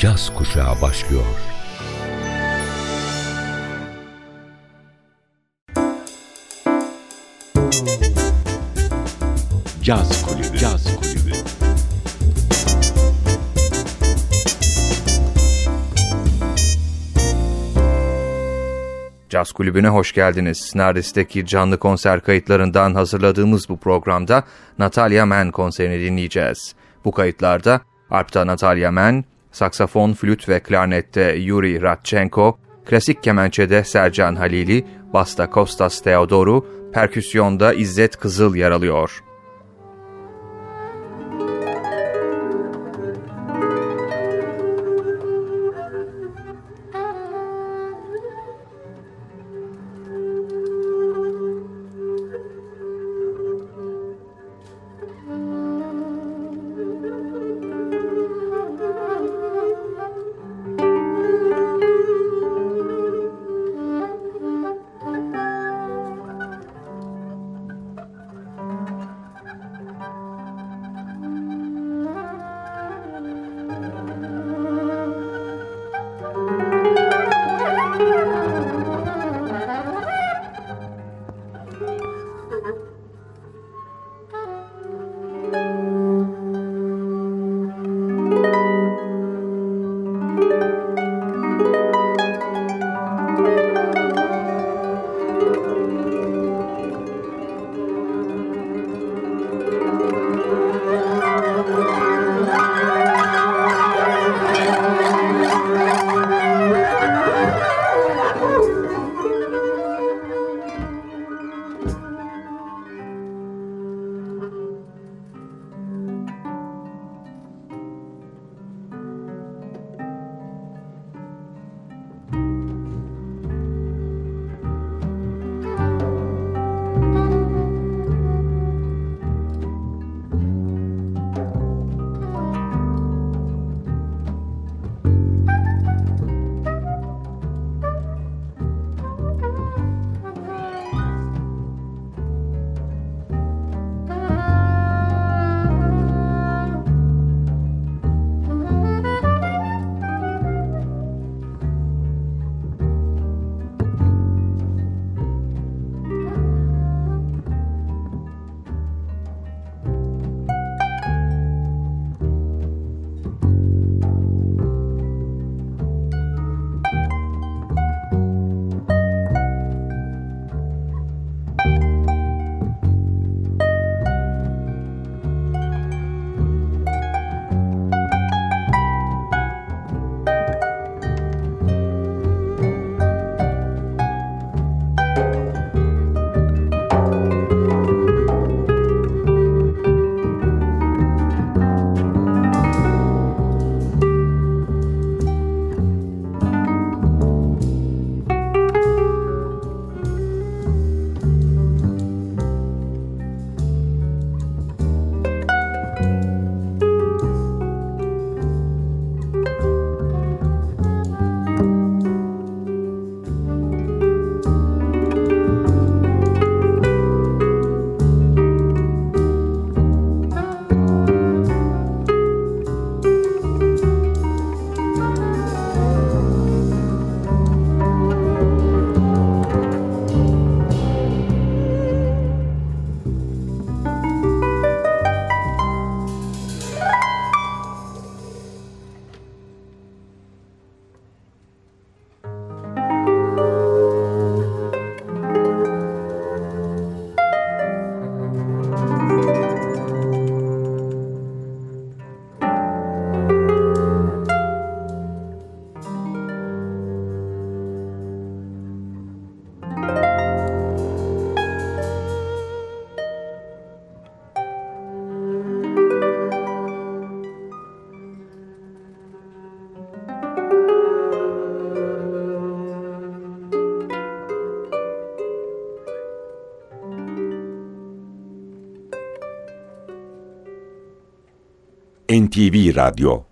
caz kuşağı başlıyor. Caz Kulübü. Caz Kulübü. Caz Kulübü'ne hoş geldiniz. Nardis'teki canlı konser kayıtlarından hazırladığımız bu programda Natalia Mann konserini dinleyeceğiz. Bu kayıtlarda arpta Natalia Mann, saksafon, flüt ve klarnette Yuri Radchenko, klasik kemençede Sercan Halili, basta Kostas Theodoru, perküsyonda İzzet Kızıl yer alıyor. NTV Radyo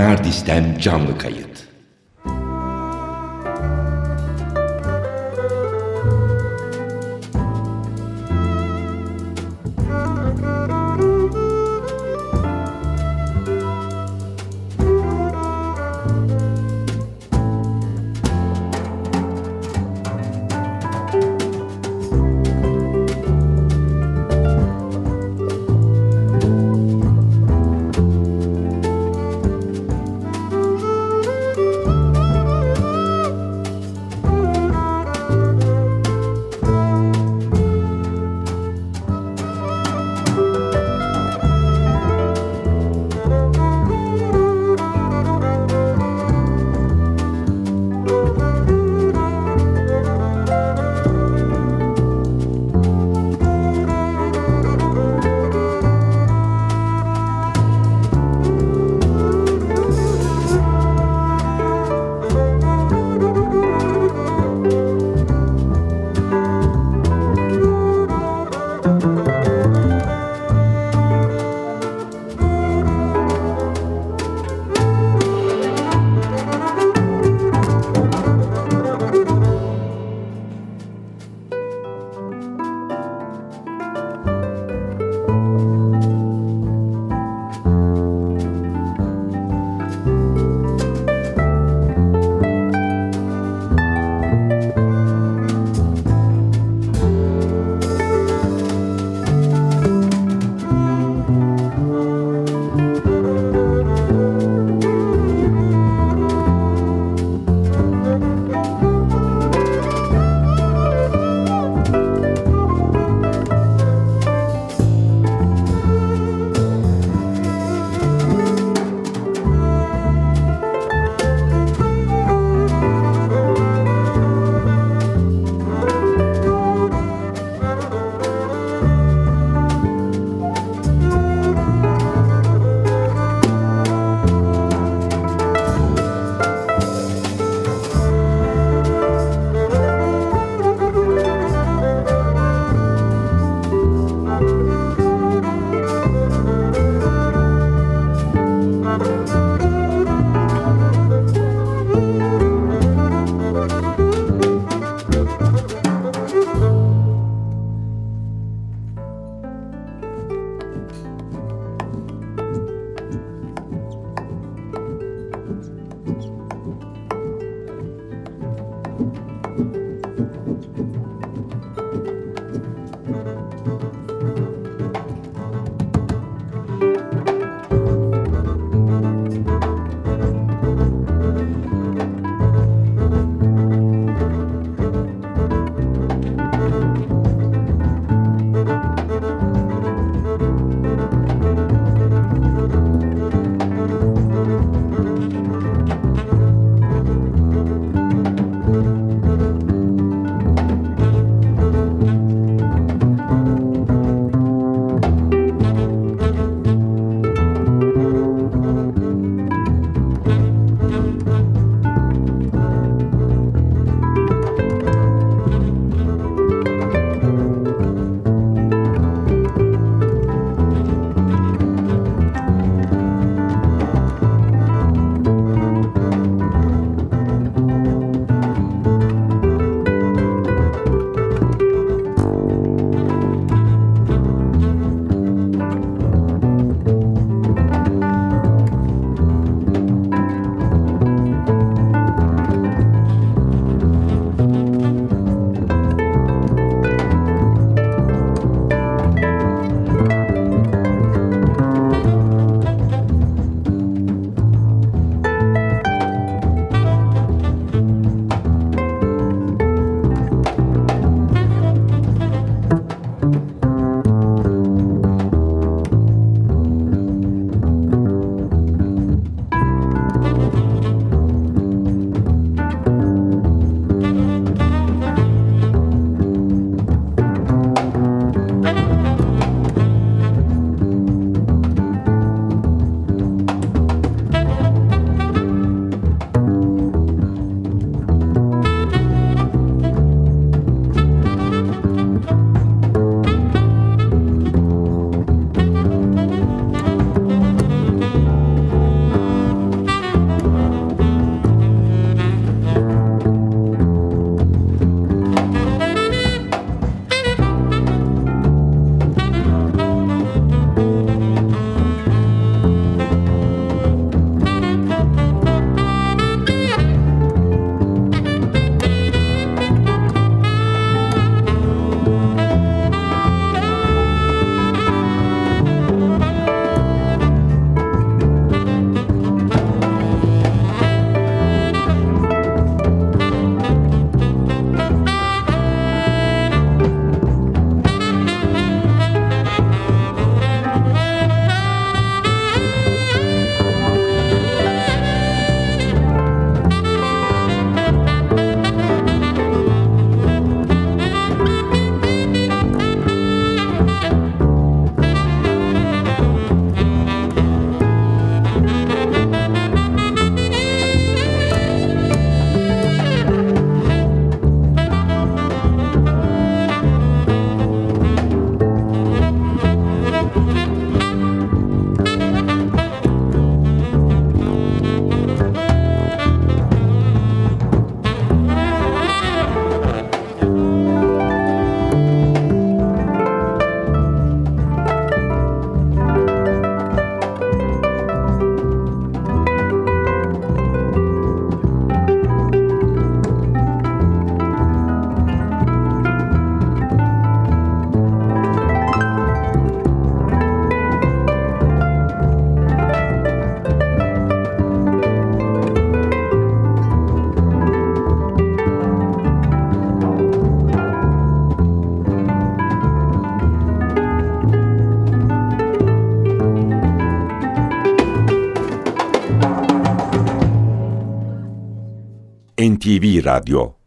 Nardis'ten canlı kayıt. NTV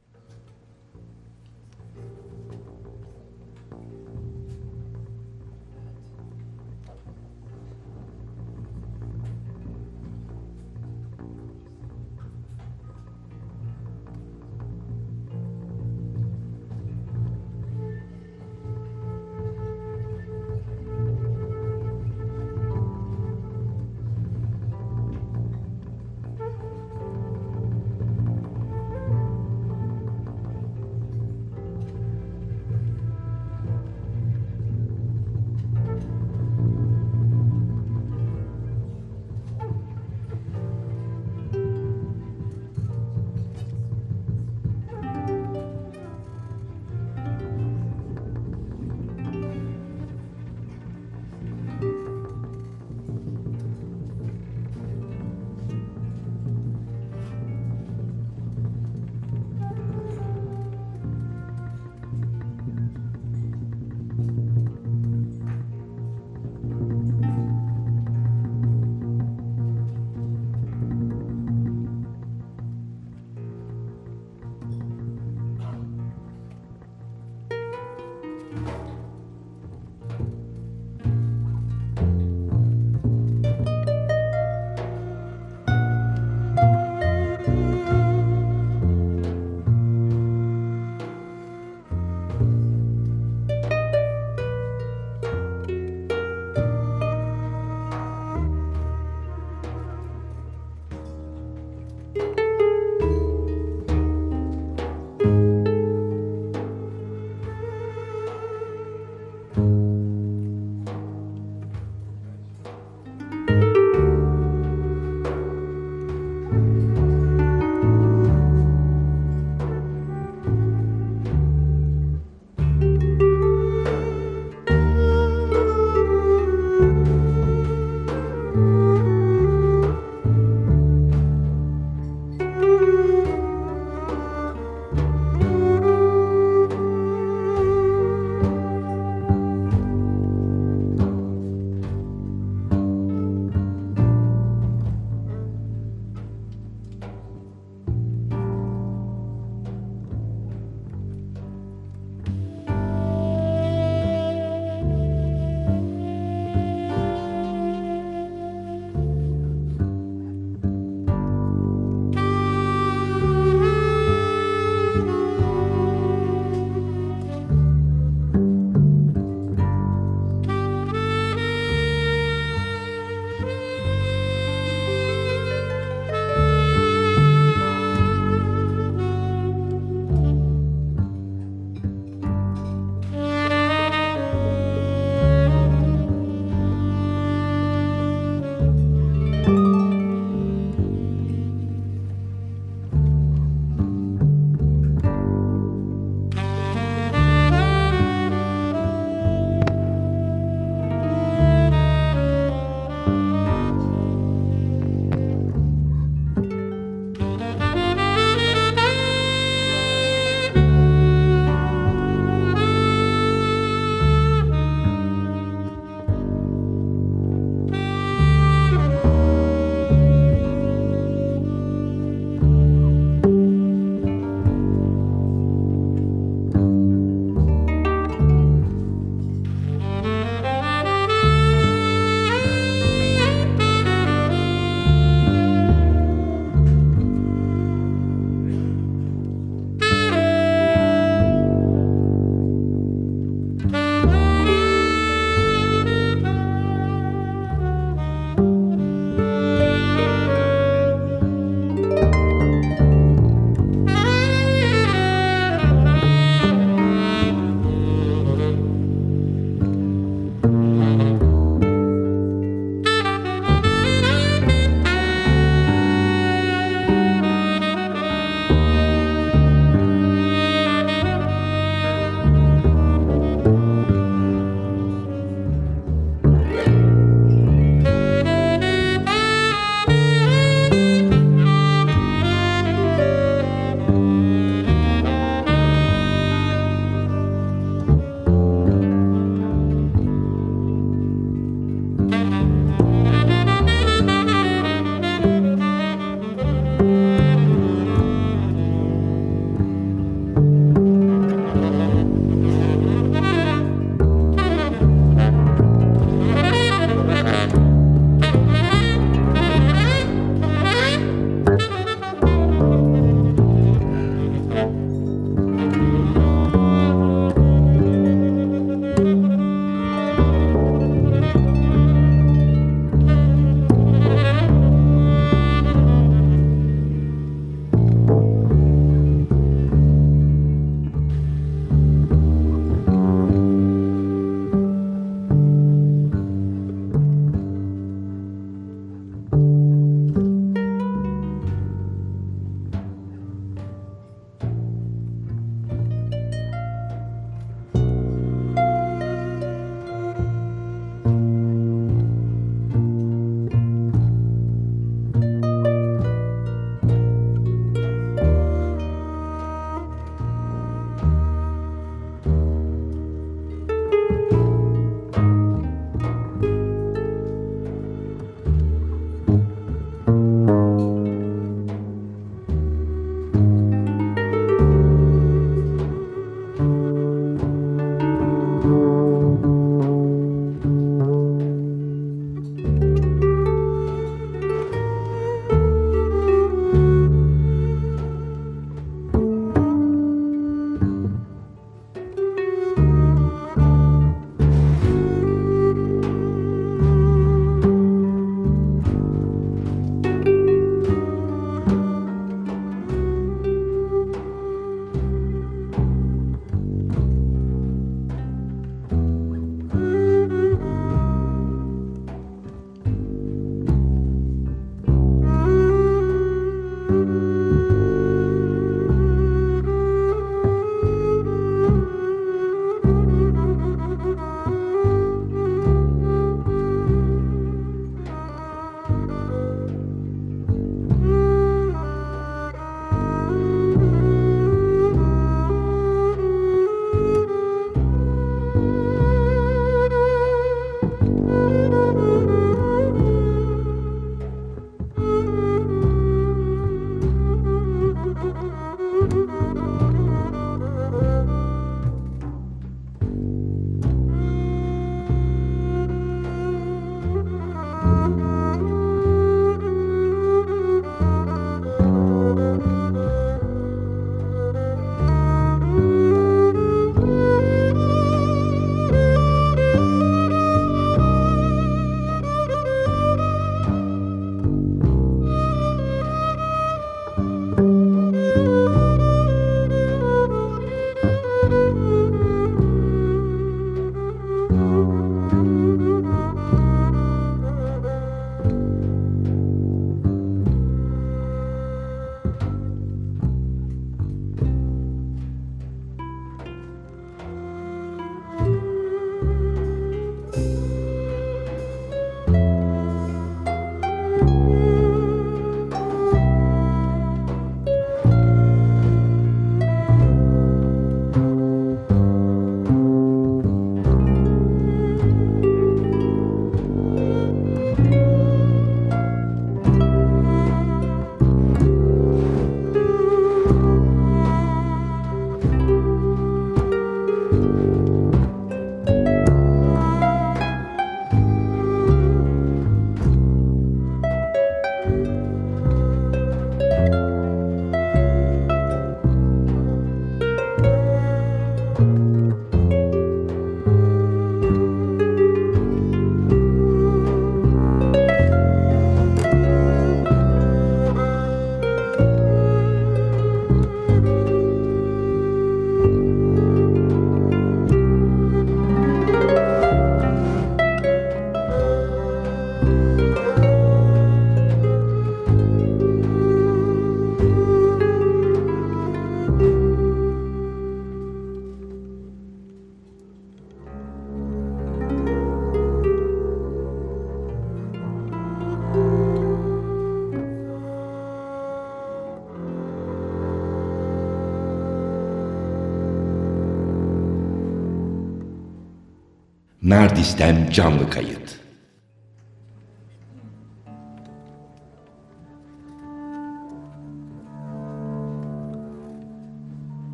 Nardis'ten canlı kayıt.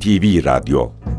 NTV Radyo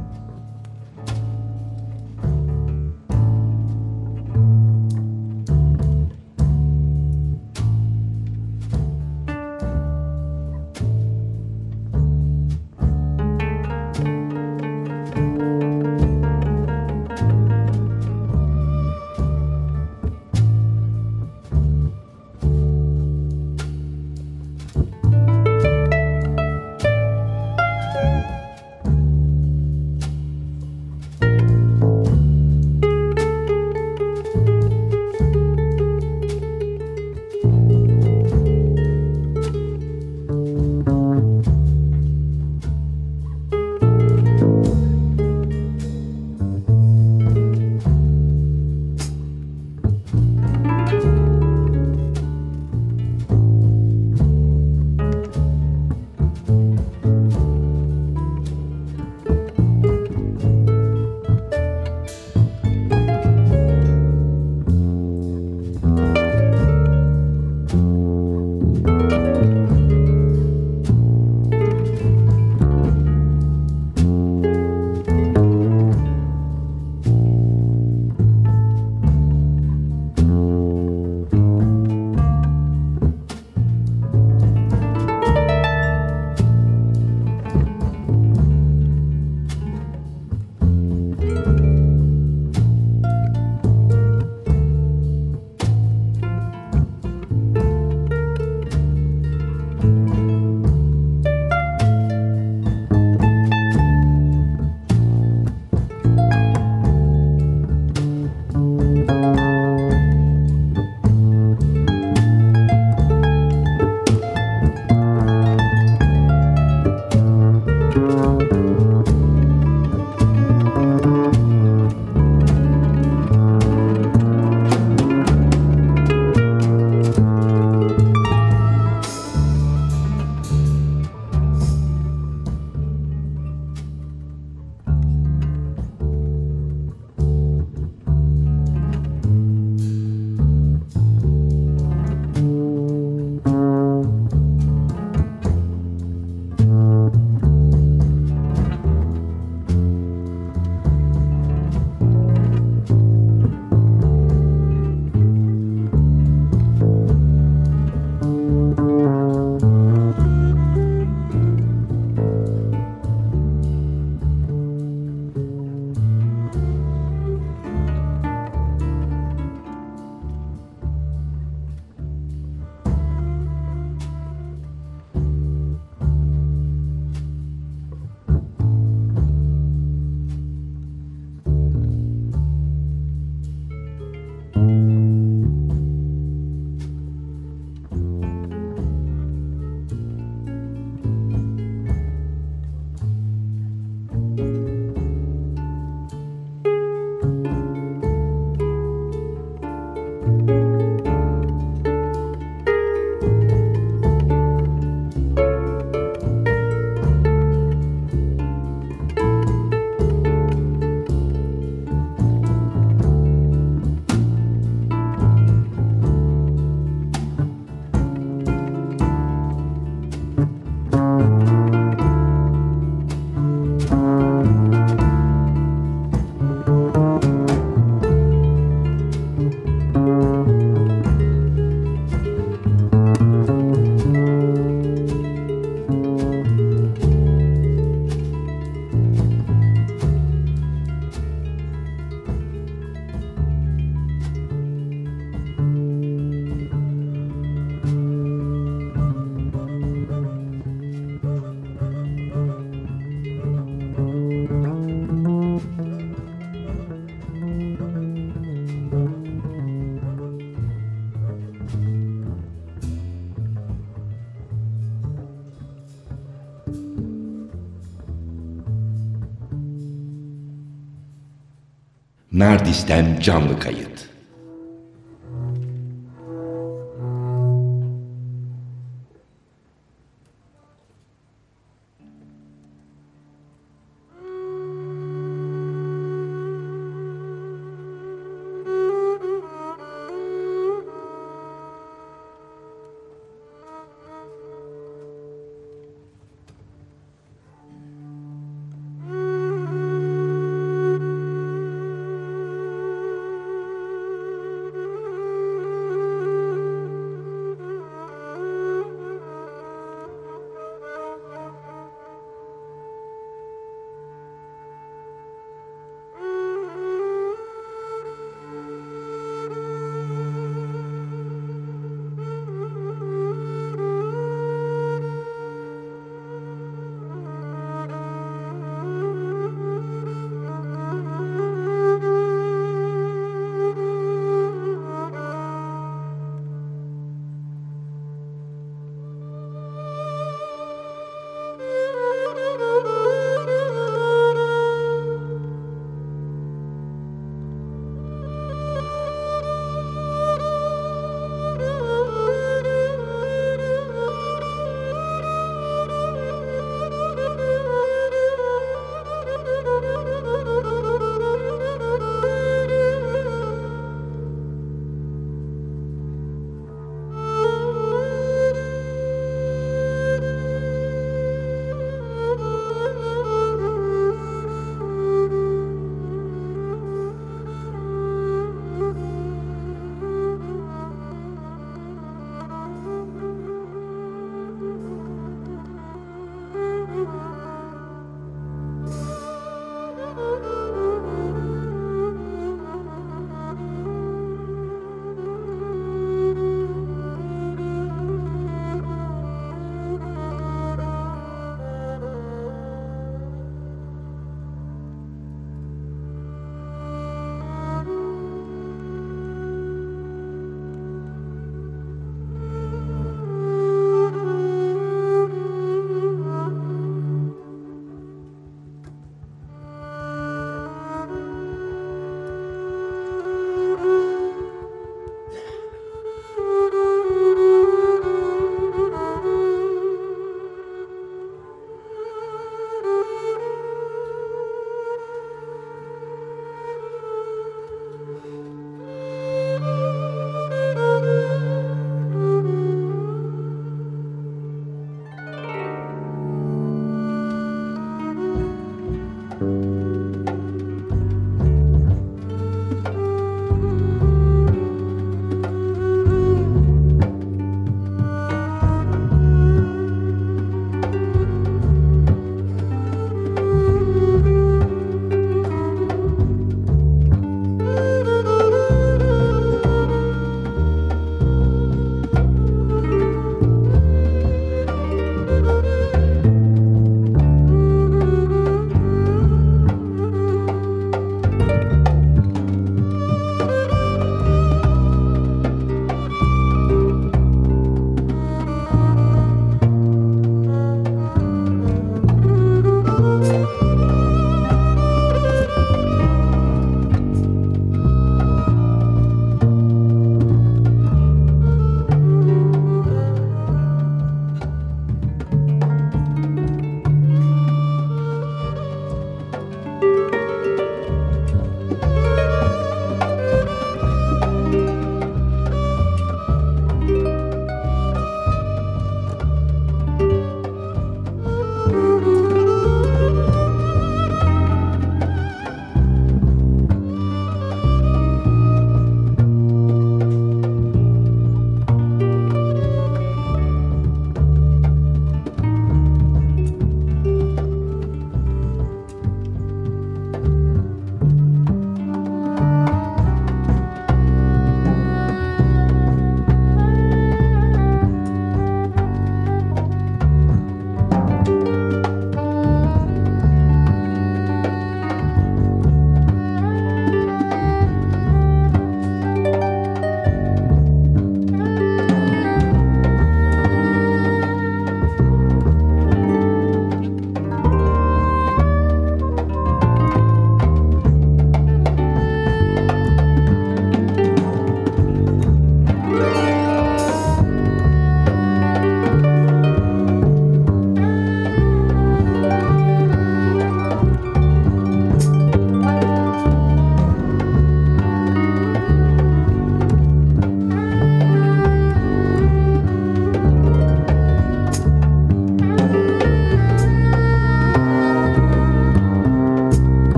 Nardis'ten canlı kayıt.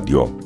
Radio.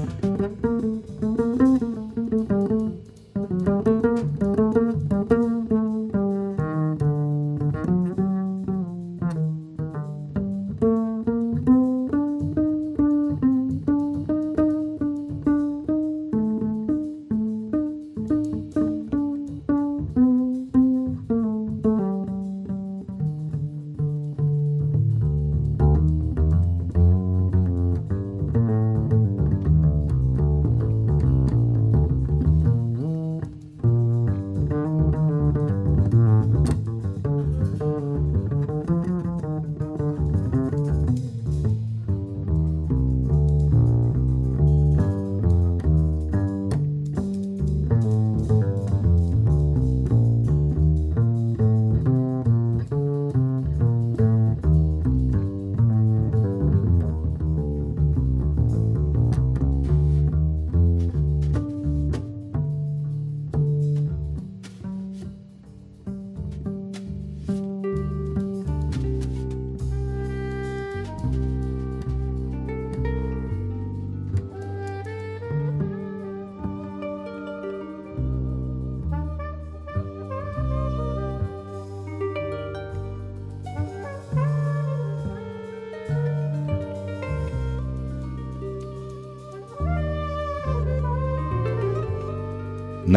NTV Radyo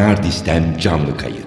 Nardis'ten canlı kayıt.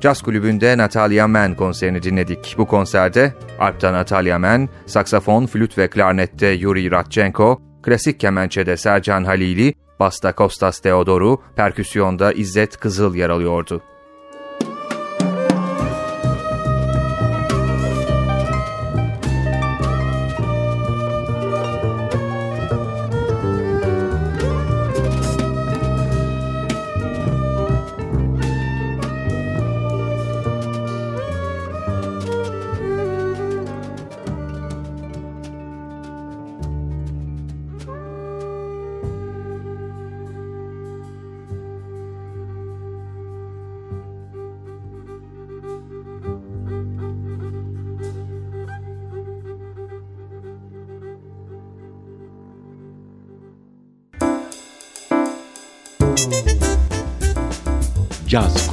Caz Kulübü'nde Natalia Mann konserini dinledik. Bu konserde Alp'ta Natalia Mann, saksafon, flüt ve klarnette Yuri Radchenko, klasik kemençede Sercan Halili, basta Kostas Theodoru, perküsyonda İzzet Kızıl yer alıyordu. Caz Kulübü. Caz Kulübü.